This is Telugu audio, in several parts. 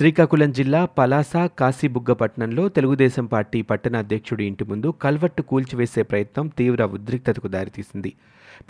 శ్రీకాకుళం జిల్లా పలాస కాశీబుగ్గపట్నంలో తెలుగుదేశం పార్టీ పట్టణ అధ్యక్షుడి ఇంటి ముందు కల్వర్టు కూల్చివేసే ప్రయత్నం తీవ్ర ఉద్రిక్తతకు దారితీసింది.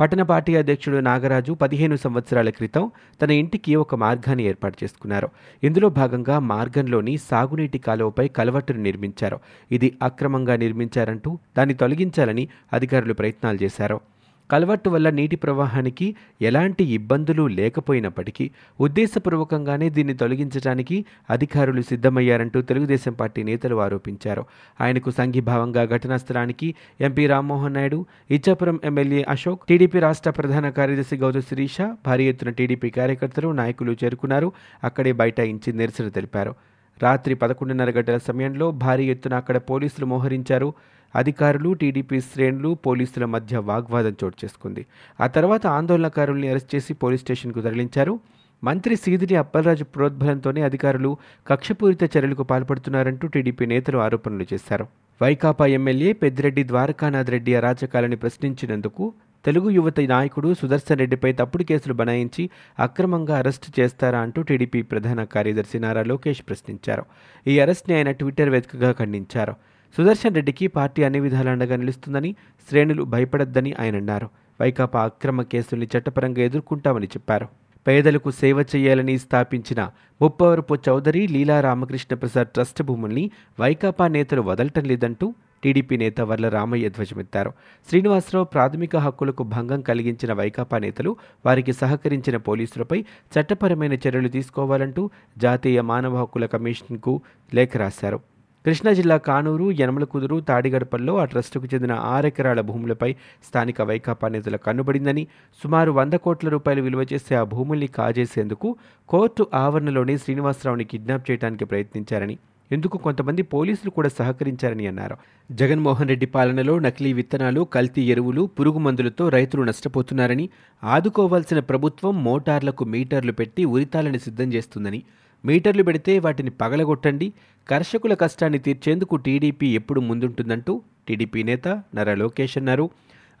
పట్టణ పార్టీ అధ్యక్షుడు నాగరాజు పదిహేను సంవత్సరాల క్రితం తన ఇంటికి ఒక మార్గాన్ని ఏర్పాటు చేసుకున్నారు. ఇందులో భాగంగా మార్గంలోని సాగునీటి కాలువపై కలవట్టును నిర్మించారు. ఇది అక్రమంగా నిర్మించారంటూ దాన్ని తొలగించాలని అధికారులు ప్రయత్నాలు చేశారు. కల్వర్టు వల్ల నీటి ప్రవాహానికి ఎలాంటి ఇబ్బందులు లేకపోయినప్పటికీ ఉద్దేశపూర్వకంగానే దీన్ని తొలగించడానికి అధికారులు సిద్ధమయ్యారంటూ తెలుగుదేశం పార్టీ నేతలు ఆరోపించారు. ఆయనకు సంఘీభావంగా ఘటనా స్థలానికి MP Rammohan Naidu Ichchapuram MLA Ashok TDP రాష్ట్ర ప్రధాన కార్యదర్శి గౌతమ్ శిరీష భారీ ఎత్తున టీడీపీ కార్యకర్తలు నాయకులు చేరుకున్నారు. అక్కడే బైఠాయించి నిరసన తెలిపారు. రాత్రి పదకొండున్నర గంటల సమయంలో భారీ ఎత్తున అక్కడ పోలీసులు మోహరించారు. అధికారులు టీడీపీ శ్రేణులు పోలీసుల మధ్య వాగ్వాదం చోటు చేసుకుంది. ఆ తర్వాత ఆందోళనకారుల్ని అరెస్ట్ చేసి పోలీస్ స్టేషన్కు తరలించారు. మంత్రి సీదిరి అప్పలరాజు ప్రోద్బలంతోనే అధికారులు కక్షపూరిత చర్యలకు పాల్పడుతున్నారంటూ టీడీపీ నేతలు ఆరోపణలు చేశారు. వైకాపా ఎమ్మెల్యే పెద్దిరెడ్డి ద్వారకానాథ్ రెడ్డి అరాచకాలని ప్రశ్నించినందుకు తెలుగు యువత నాయకుడు సుదర్శన్ రెడ్డిపై తప్పుడు కేసులు బనాయించి అక్రమంగా అరెస్టు చేస్తారా అంటూ టీడీపీ ప్రధాన కార్యదర్శి నారా లోకేష్ ప్రశ్నించారు. ఈ అరెస్ట్ని ఆయన ట్విట్టర్ వేదికగా ఖండించారు. సుదర్శన్ రెడ్డికి పార్టీ అన్ని విధాలండగా నిలుస్తుందని శ్రేణులు భయపడద్దని ఆయన అన్నారు. వైకాపా అక్రమ కేసుల్ని చట్టపరంగా ఎదుర్కొంటామని చెప్పారు. పేదలకు సేవ చేయాలని స్థాపించిన ముప్పవరపు చౌదరి లీలా రామకృష్ణ ప్రసాద్ ట్రస్ట్ భూముల్ని వైకాపా నేతలు వదలటం లేదంటూ టీడీపీ నేత వర్ల రామయ్య ధ్వజమెత్తారు. శ్రీనివాసరావు ప్రాథమిక హక్కులకు భంగం కలిగించిన వైకాపా నేతలు వారికి సహకరించిన పోలీసులపై చట్టపరమైన చర్యలు తీసుకోవాలంటూ జాతీయ మానవ హక్కుల కమిషన్కు లేఖ రాశారు. కృష్ణా జిల్లా కానూరు యనమలకుదురు తాడిగడపల్లో ఆ ట్రస్టుకు చెందిన ఆరెకరాల భూములపై స్థానిక వైకాపా నేతల కన్నుబడిందని సుమారు వంద కోట్ల రూపాయలు విలువ చేసే ఆ భూముల్ని కాజేసేందుకు కోర్టు ఆవరణలోనే శ్రీనివాసరావుని కిడ్నాప్ చేయడానికి ప్రయత్నించారని ఇందుకు కొంతమంది పోలీసులు కూడా సహకరించారని అన్నారు. జగన్మోహన్ రెడ్డి పాలనలో నకిలీ విత్తనాలు కల్తీ ఎరువులు పురుగు మందులతో రైతులు నష్టపోతున్నారని ఆదుకోవాల్సిన ప్రభుత్వం మోటార్లకు మీటర్లు పెట్టి ఉరితాలను సిద్ధం చేస్తుందని మీటర్లు పెడితే వాటిని పగలగొట్టండి. కర్షకుల కష్టాన్ని తీర్చేందుకు టీడీపీ ఎప్పుడు ముందుంటుందంటూ టీడీపీ నేత నర లోకేష్ అన్నారు.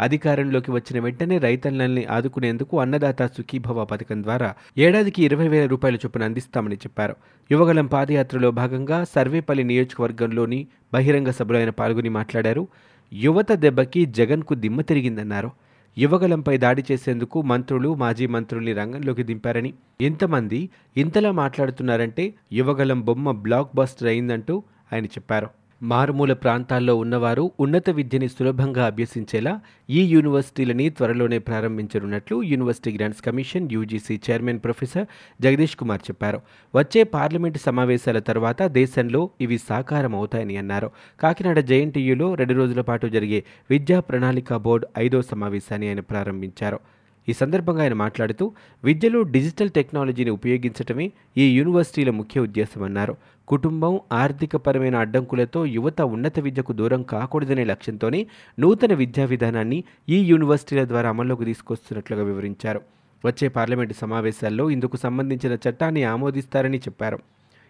అధికారంలోకి వచ్చిన వెంటనే రైతన్నల్ని ఆదుకునేందుకు అన్నదాత సుఖీభవ పథకం ద్వారా ఏడాదికి ఇరవై వేల రూపాయల చొప్పున అందిస్తామని చెప్పారు. యువగలం పాదయాత్రలో భాగంగా సర్వేపల్లి నియోజకవర్గంలోని బహిరంగ సభలో ఆయన పాల్గొని మాట్లాడారు. యువత దెబ్బకి జగన్కు దిమ్మ తిరిగిందన్నారు. యువగలంపై దాడి చేసేందుకు మంత్రులు మాజీ మంత్రుల్ని రంగంలోకి దింపారని. ఇంతమంది ఇంతలా మాట్లాడుతున్నారంటే యువగలం బొమ్మ బ్లాక్ బస్టర్ అయిందంటూ ఆయన చెప్పారు. మారుమూల ప్రాంతాల్లో ఉన్నవారు ఉన్నత విద్యని సులభంగా అభ్యసించేలా ఈ యూనివర్సిటీలని త్వరలోనే ప్రారంభించనున్నట్లు university grants commission UGC chairman professor Jagadish Kumar చెప్పారు. వచ్చే పార్లమెంటు సమావేశాల తర్వాత దేశంలో ఇవి సాకారం అవుతాయని అన్నారు. కాకినాడ జేఎన్టీయూలో రెండు రోజుల పాటు జరిగే విద్యా ప్రణాళిక బోర్డు ఐదో సమావేశాన్ని ఆయన ప్రారంభించారు. ఈ సందర్భంగా ఆయన మాట్లాడుతూ విద్యలో డిజిటల్ టెక్నాలజీని ఉపయోగించటమే ఈ యూనివర్సిటీల ముఖ్య ఉద్దేశమన్నారు. కుటుంబం ఆర్థికపరమైన అడ్డంకులతో యువత ఉన్నత విద్యకు దూరం కాకూడదనే లక్ష్యంతోనే నూతన విద్యా విధానాన్ని ఈ యూనివర్సిటీల ద్వారా అమల్లోకి తీసుకొస్తున్నట్లుగా వివరించారు. వచ్చే పార్లమెంటు సమావేశాల్లో ఇందుకు సంబంధించిన చట్టాన్ని ఆమోదిస్తారని చెప్పారు.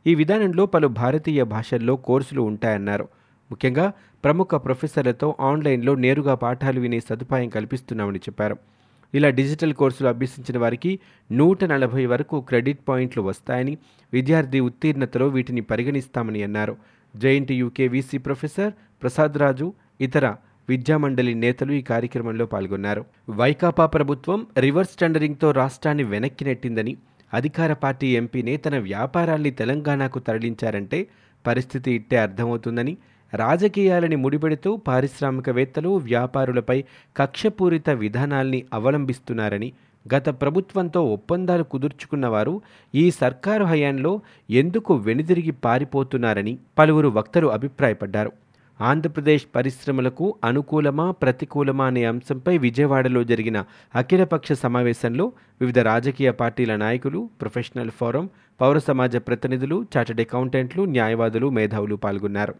ఈ విధానంలో పలు భారతీయ భాషల్లో కోర్సులు ఉంటాయన్నారు. ముఖ్యంగా ప్రముఖ ప్రొఫెసర్లతో ఆన్లైన్లో నేరుగా పాఠాలు వినే సదుపాయం కల్పిస్తున్నామని చెప్పారు. ఇలా డిజిటల్ కోర్సులు అభ్యసించిన వారికి నూట నలభై వరకు క్రెడిట్ పాయింట్లు వస్తాయని విద్యార్థి ఉత్తీర్ణతలో వీటిని పరిగణిస్తామని అన్నారు. Giant UK VC professor Prasad Raju ఇతర విద్యామండలి నేతలు ఈ కార్యక్రమంలో పాల్గొన్నారు. వైకాపా ప్రభుత్వం రివర్స్ టెండరింగ్తో రాష్ట్రాన్ని వెనక్కి నెట్టిందని అధికార పార్టీ ఎంపీనే తన వ్యాపారాల్ని తెలంగాణకు తరలించారంటే పరిస్థితి ఇట్టే అర్థమవుతుందని రాజకీయాలని ముడిపెడుతూ పారిశ్రామికవేత్తలు వ్యాపారులపై కక్షపూరిత విధానాల్ని అవలంబిస్తున్నారని గత ప్రభుత్వంతో ఒప్పందాలు కుదుర్చుకున్నవారు ఈ సర్కారు హయాంలో ఎందుకు వెనుదిరిగి పారిపోతున్నారని పలువురు వక్తలు అభిప్రాయపడ్డారు. ఆంధ్రప్రదేశ్ పరిశ్రమలకు అనుకూలమా ప్రతికూలమా అనే అంశంపై విజయవాడలో జరిగిన అఖిలపక్ష సమావేశంలో వివిధ రాజకీయ పార్టీల నాయకులు ప్రొఫెషనల్ ఫోరం పౌర సమాజ ప్రతినిధులు చార్టెడ్ అకౌంటెంట్లు న్యాయవాదులు మేధావులు పాల్గొన్నారు.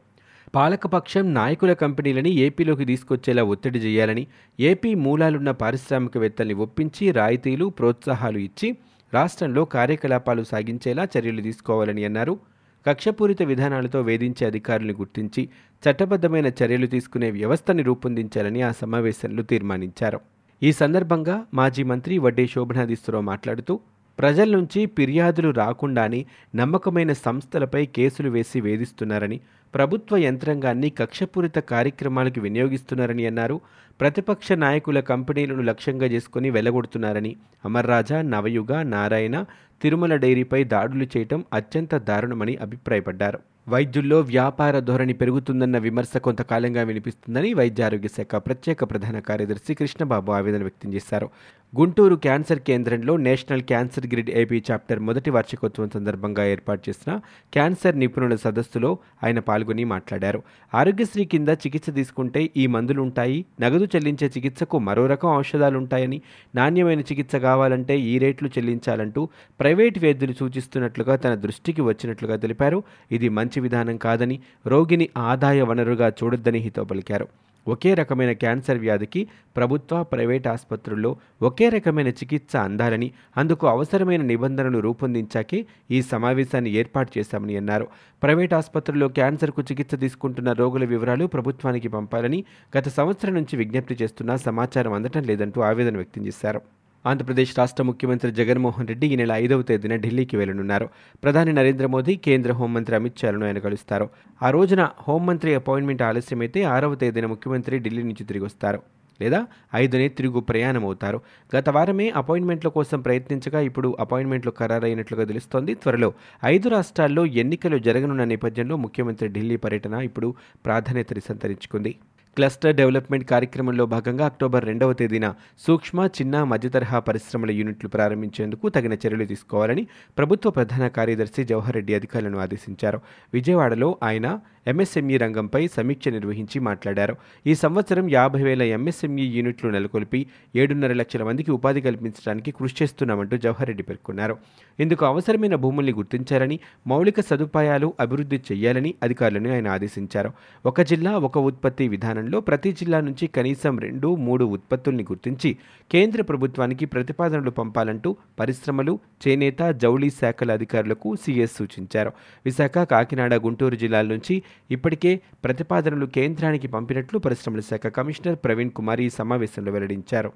పాలకపక్షం నాయకుల కంపెనీలని ఏపీలోకి తీసుకొచ్చేలా ఒత్తిడి చేయాలని ఏపీ మూలాలున్న పారిశ్రామికవేత్తల్ని ఒప్పించి రాయితీలు ప్రోత్సాహాలు ఇచ్చి రాష్ట్రంలో కార్యకలాపాలు సాగించేలా చర్యలు తీసుకోవాలని అన్నారు. కక్షపూరిత విధానాలతో వేధించే అధికారులను గుర్తించి చట్టబద్ధమైన చర్యలు తీసుకునే వ్యవస్థని రూపొందించాలని ఆ సమావేశంలో తీర్మానించారు. ఈ సందర్భంగా మాజీ మంత్రి వడ్డే శోభనాదిశ్వరరావు మాట్లాడుతూ ప్రజల నుంచి ఫిర్యాదులు రాకుండానే నమ్మకమైన సంస్థలపై కేసులు వేసి వేధిస్తున్నారని ప్రభుత్వ యంత్రాంగాన్ని కక్షపూరిత కార్యక్రమాలకు వినియోగిస్తున్నారని అన్నారు. ప్రతిపక్ష నాయకుల కంపెనీలను లక్ష్యంగా చేసుకుని వెళ్ళగొడుతున్నారని అమర్రాజా నవయుగ నారాయణ తిరుమల డైరీపై దాడులు చేయటం అత్యంత దారుణమని అభిప్రాయపడ్డారు. వైద్యుల్లో వ్యాపార ధోరణి పెరుగుతుందన్న విమర్శ కొంతకాలంగా వినిపిస్తుందని వైద్య ఆరోగ్య శాఖ ప్రత్యేక ప్రధాన కార్యదర్శి కృష్ణబాబు ఆవేదన వ్యక్తం చేశారు. గుంటూరు క్యాన్సర్ కేంద్రంలో national cancer grid AP chapter మొదటి వార్షికోత్సవం సందర్భంగా ఏర్పాటు చేసిన క్యాన్సర్ నిపుణుల సదస్సులో ఆయన పాల్గొని మాట్లాడారు. ఆరోగ్యశ్రీ కింద చికిత్స తీసుకుంటే ఈ మందులుంటాయి నగదు చెల్లించే చికిత్సకు మరో రకం ఔషధాలుంటాయని నాణ్యమైన చికిత్స కావాలంటే ఈ రేట్లు చెల్లించాలంటూ ప్రైవేట్ వైద్యులు సూచిస్తున్నట్లుగా తన దృష్టికి వచ్చినట్లుగా తెలిపారు. ఇది మంచి విధానం కాదని రోగిని ఆదాయ వనరుగా చూడొద్దని హితో పలికారు. ఒకే రకమైన క్యాన్సర్ వ్యాధికి ప్రభుత్వ ప్రైవేట్ ఆసుపత్రుల్లో ఒకే రకమైన చికిత్స అందాలని అందుకు అవసరమైన నిబంధనలు రూపొందించాకే ఈ సమావేశాన్ని ఏర్పాటు చేశామని అన్నారు. ప్రైవేట్ ఆసుపత్రుల్లో క్యాన్సర్కు చికిత్స తీసుకుంటున్న రోగుల వివరాలు ప్రభుత్వానికి పంపాలని గత సంవత్సరం నుంచి విజ్ఞప్తి చేస్తున్నా సమాచారం అందటం లేదంటూ ఆవేదన వ్యక్తం చేశారు. ఆంధ్రప్రదేశ్ రాష్ట్ర ముఖ్యమంత్రి జగన్మోహన్ రెడ్డి ఈ నెల ఐదవ తేదీన ఢిల్లీకి వెళ్ళనున్నారు ప్రధాని నరేంద్ర మోదీ కేంద్ర హోంమంత్రి అమిత్ షాలను ఆయన కలుస్తారు. ఆ రోజున హోంమంత్రి అపాయింట్మెంట్ ఆలస్యమైతే ఆరవ తేదీన ముఖ్యమంత్రి ఢిల్లీ నుంచి తిరిగి వస్తారు. లేదా ఐదునే తిరుగు ప్రయాణం అవుతారు గత వారమే అపాయింట్మెంట్ల కోసం ప్రయత్నించగా ఇప్పుడు అపాయింట్మెంట్లు ఖరారైనట్లుగా తెలుస్తోంది. త్వరలో ఐదు రాష్ట్రాల్లో ఎన్నికలు జరగనున్న నేపథ్యంలో ముఖ్యమంత్రి ఢిల్లీ పర్యటన ఇప్పుడు ప్రాధాన్యతని సంతరించుకుంది. క్లస్టర్ డెవలప్మెంట్ కార్యక్రమంలో భాగంగా అక్టోబర్ రెండవ తేదీన సూక్ష్మ చిన్న మధ్యతరహా పరిశ్రమల యూనిట్లు ప్రారంభించేందుకు తగిన చర్యలు తీసుకోవాలని ప్రభుత్వ ప్రధాన కార్యదర్శి జవహర్ రెడ్డి అధికారులను ఆదేశించారు. విజయవాడలో ఆయన ఎంఎస్ఎంఈ రంగంపై సమీక్ష నిర్వహించి మాట్లాడారు. ఈ సంవత్సరం యాభై వేల ఎంఎస్ఎంఈ యూనిట్లు నెలకొల్పి ఏడున్నర లక్షల మందికి ఉపాధి కల్పించడానికి కృషి చేస్తున్నామంటూ జవహర్ రెడ్డి పేర్కొన్నారు. ఇందుకు అవసరమైన భూముల్ని గుర్తించారని మౌలిక సదుపాయాలు అభివృద్ధి చేయాలని అధికారులను ఆయన ఆదేశించారు. ఒక జిల్లా ఒక ఉత్పత్తి విధానంలో ప్రతి జిల్లా నుంచి కనీసం రెండు మూడు ఉత్పత్తుల్ని గుర్తించి కేంద్ర ప్రభుత్వానికి ప్రతిపాదనలు పంపాలంటూ పరిశ్రమలు చేనేత జౌళి శాఖల అధికారులకు సీఎస్ సూచించారు. విశాఖ కాకినాడ గుంటూరు జిల్లాల నుంచి ఇప్పటికే ప్రతిపాదనలు కేంద్రానికి పంపినట్లు పరిశ్రమల శాఖ కమిషనర్ ప్రవీణ్ కుమార్ ఈ సమావేశంలో వెల్లడించారు.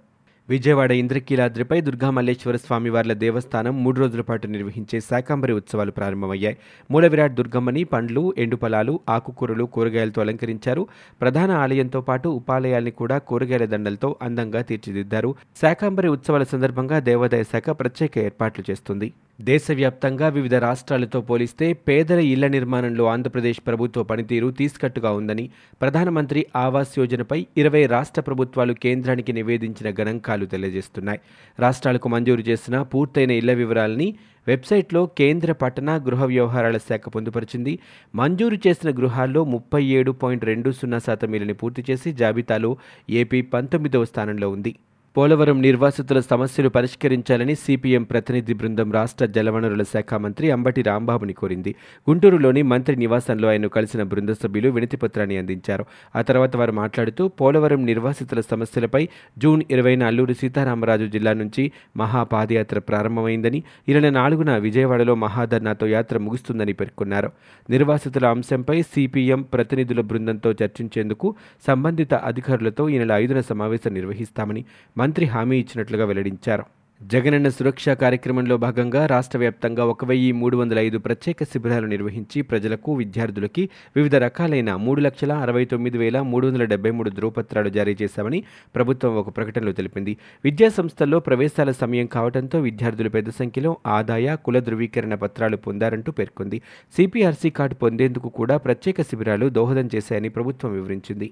విజయవాడ ఇంద్రకీలాద్రిపై దుర్గామల్లేశ్వర స్వామివార్ల దేవస్థానం మూడు రోజుల పాటు నిర్వహించే శాకాంబరి ఉత్సవాలు ప్రారంభమయ్యాయి. మూల విరాట్ దుర్గమ్మని పండ్లు ఎండుపలాలు ఆకుకూరలు కూరగాయలతో అలంకరించారు. ప్రధాన ఆలయంతో పాటు ఉపాలయాల్ని కూడా కూరగాయల దండలతో అందంగా తీర్చిదిద్దారు. శాకాంబరి ఉత్సవాల సందర్భంగా దేవాదాయ శాఖ ప్రత్యేక ఏర్పాట్లు చేస్తుంది. దేశవ్యాప్తంగా వివిధ రాష్ట్రాలతో పోలిస్తే పేదల ఇళ్ళ నిర్మాణంలో ఆంధ్రప్రదేశ్ ప్రభుత్వ పనితీరు తీసుకట్టుగా ఉందని ప్రధానమంత్రి ఆవాస్ యోజనపై ఇరవై రాష్ట్ర ప్రభుత్వాలు కేంద్రానికి నివేదించిన గణాంకాలు తెలియజేస్తున్నాయి. రాష్ట్రాలకు మంజూరు చేసిన పూర్తయిన ఇళ్ళ వివరాలని వెబ్సైట్లో కేంద్ర పట్టణ గృహ వ్యవహారాల శాఖ పొందుపరిచింది. మంజూరు చేసిన గృహాల్లో ముప్పై ఏడు పాయింట్ రెండు సున్నా శాతం ఇళ్ళని పూర్తి చేసి జాబితాలో ఏపీ పంతొమ్మిదవ స్థానంలో ఉంది. పోలవరం నిర్వాసితుల సమస్యలు పరిష్కరించాలని సిపిఎం ప్రతినిధి బృందం రాష్ట్ర జలవనరుల శాఖ మంత్రి అంబటి రాంబాబుని కోరింది. గుంటూరులోని మంత్రి నివాసంలో ఆయన కలిసిన బృంద సభ్యులు వినతిపత్రాన్ని అందించారు. ఆ తర్వాత వారు మాట్లాడుతూ పోలవరం నిర్వాసితుల సమస్యలపై జూన్ ఇరవైన అల్లూరి సీతారామరాజు జిల్లా నుంచి మహాపాదయాత్ర ప్రారంభమైందని ఇరవై నాలుగున విజయవాడలో మహాధర్నాతో యాత్ర ముగుస్తుందని పేర్కొన్నారు. నిర్వాసితుల అంశంపై సిపిఎం ప్రతినిధుల బృందంతో చర్చించేందుకు సంబంధిత అధికారులతో ఈ నెల ఐదున సమావేశం నిర్వహిస్తామని మంత్రి హామీ ఇచ్చినట్లుగా వెల్లడించారు. జగనన్న సురక్ష కార్యక్రమంలో భాగంగా రాష్ట్ర వ్యాప్తంగా ఒక వెయ్యి మూడు వందల ఐదు ప్రత్యేక శిబిరాలు నిర్వహించి ప్రజలకు విద్యార్థులకి వివిధ రకాలైన మూడు లక్షల అరవై తొమ్మిది వేల మూడు వందల డెబ్బై మూడు ధృవపత్రాలు జారీ చేశామని ప్రభుత్వం ఒక ప్రకటనలో తెలిపింది. విద్యా సంస్థల్లో ప్రవేశాల సమయం కావడంతో విద్యార్థులు పెద్ద సంఖ్యలో ఆదాయ కుల ధృవీకరణ పత్రాలు పొందారంటూ పేర్కొంది. సిపిఆర్సీ కార్డు పొందేందుకు కూడా ప్రత్యేక శిబిరాలు దోహదం చేశాయని ప్రభుత్వం వివరించింది.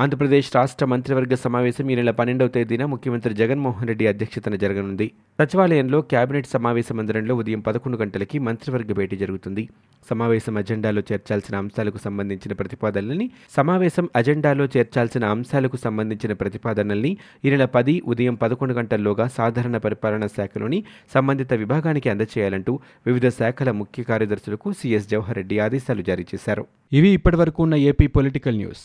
ఆంధ్రప్రదేశ్ రాష్ట్ర మంత్రివర్గ సమావేశం ఈ నెల పన్నెండవ తేదీన ముఖ్యమంత్రి జగన్మోహన్ రెడ్డి అధ్యక్షతన జరగనుంది. సచివాలయంలో కేబినెట్ సమావేశ మందిరంలో ఉదయం పదకొండు గంటలకి మంత్రివర్గ భేటీ జరుగుతుంది. సమావేశం అజెండాలో చేర్చాల్సిన అంశాలకు సంబంధించిన ప్రతిపాదనల్ని సమావేశం అజెండాలో చేర్చాల్సిన అంశాలకు సంబంధించిన ప్రతిపాదనల్ని ఈ నెల పది ఉదయం పదకొండు గంటల్లోగా సాధారణ పరిపాలనా శాఖలోని సంబంధిత విభాగానికి అందజేయాలంటూ వివిధ శాఖల ముఖ్య కార్యదర్శులకు సీఎస్ జవహర్ రెడ్డి ఆదేశాలు జారీ చేశారు. ఇవి ఇప్పటివరకు ఉన్న ఏపీ పొలిటికల్ న్యూస్.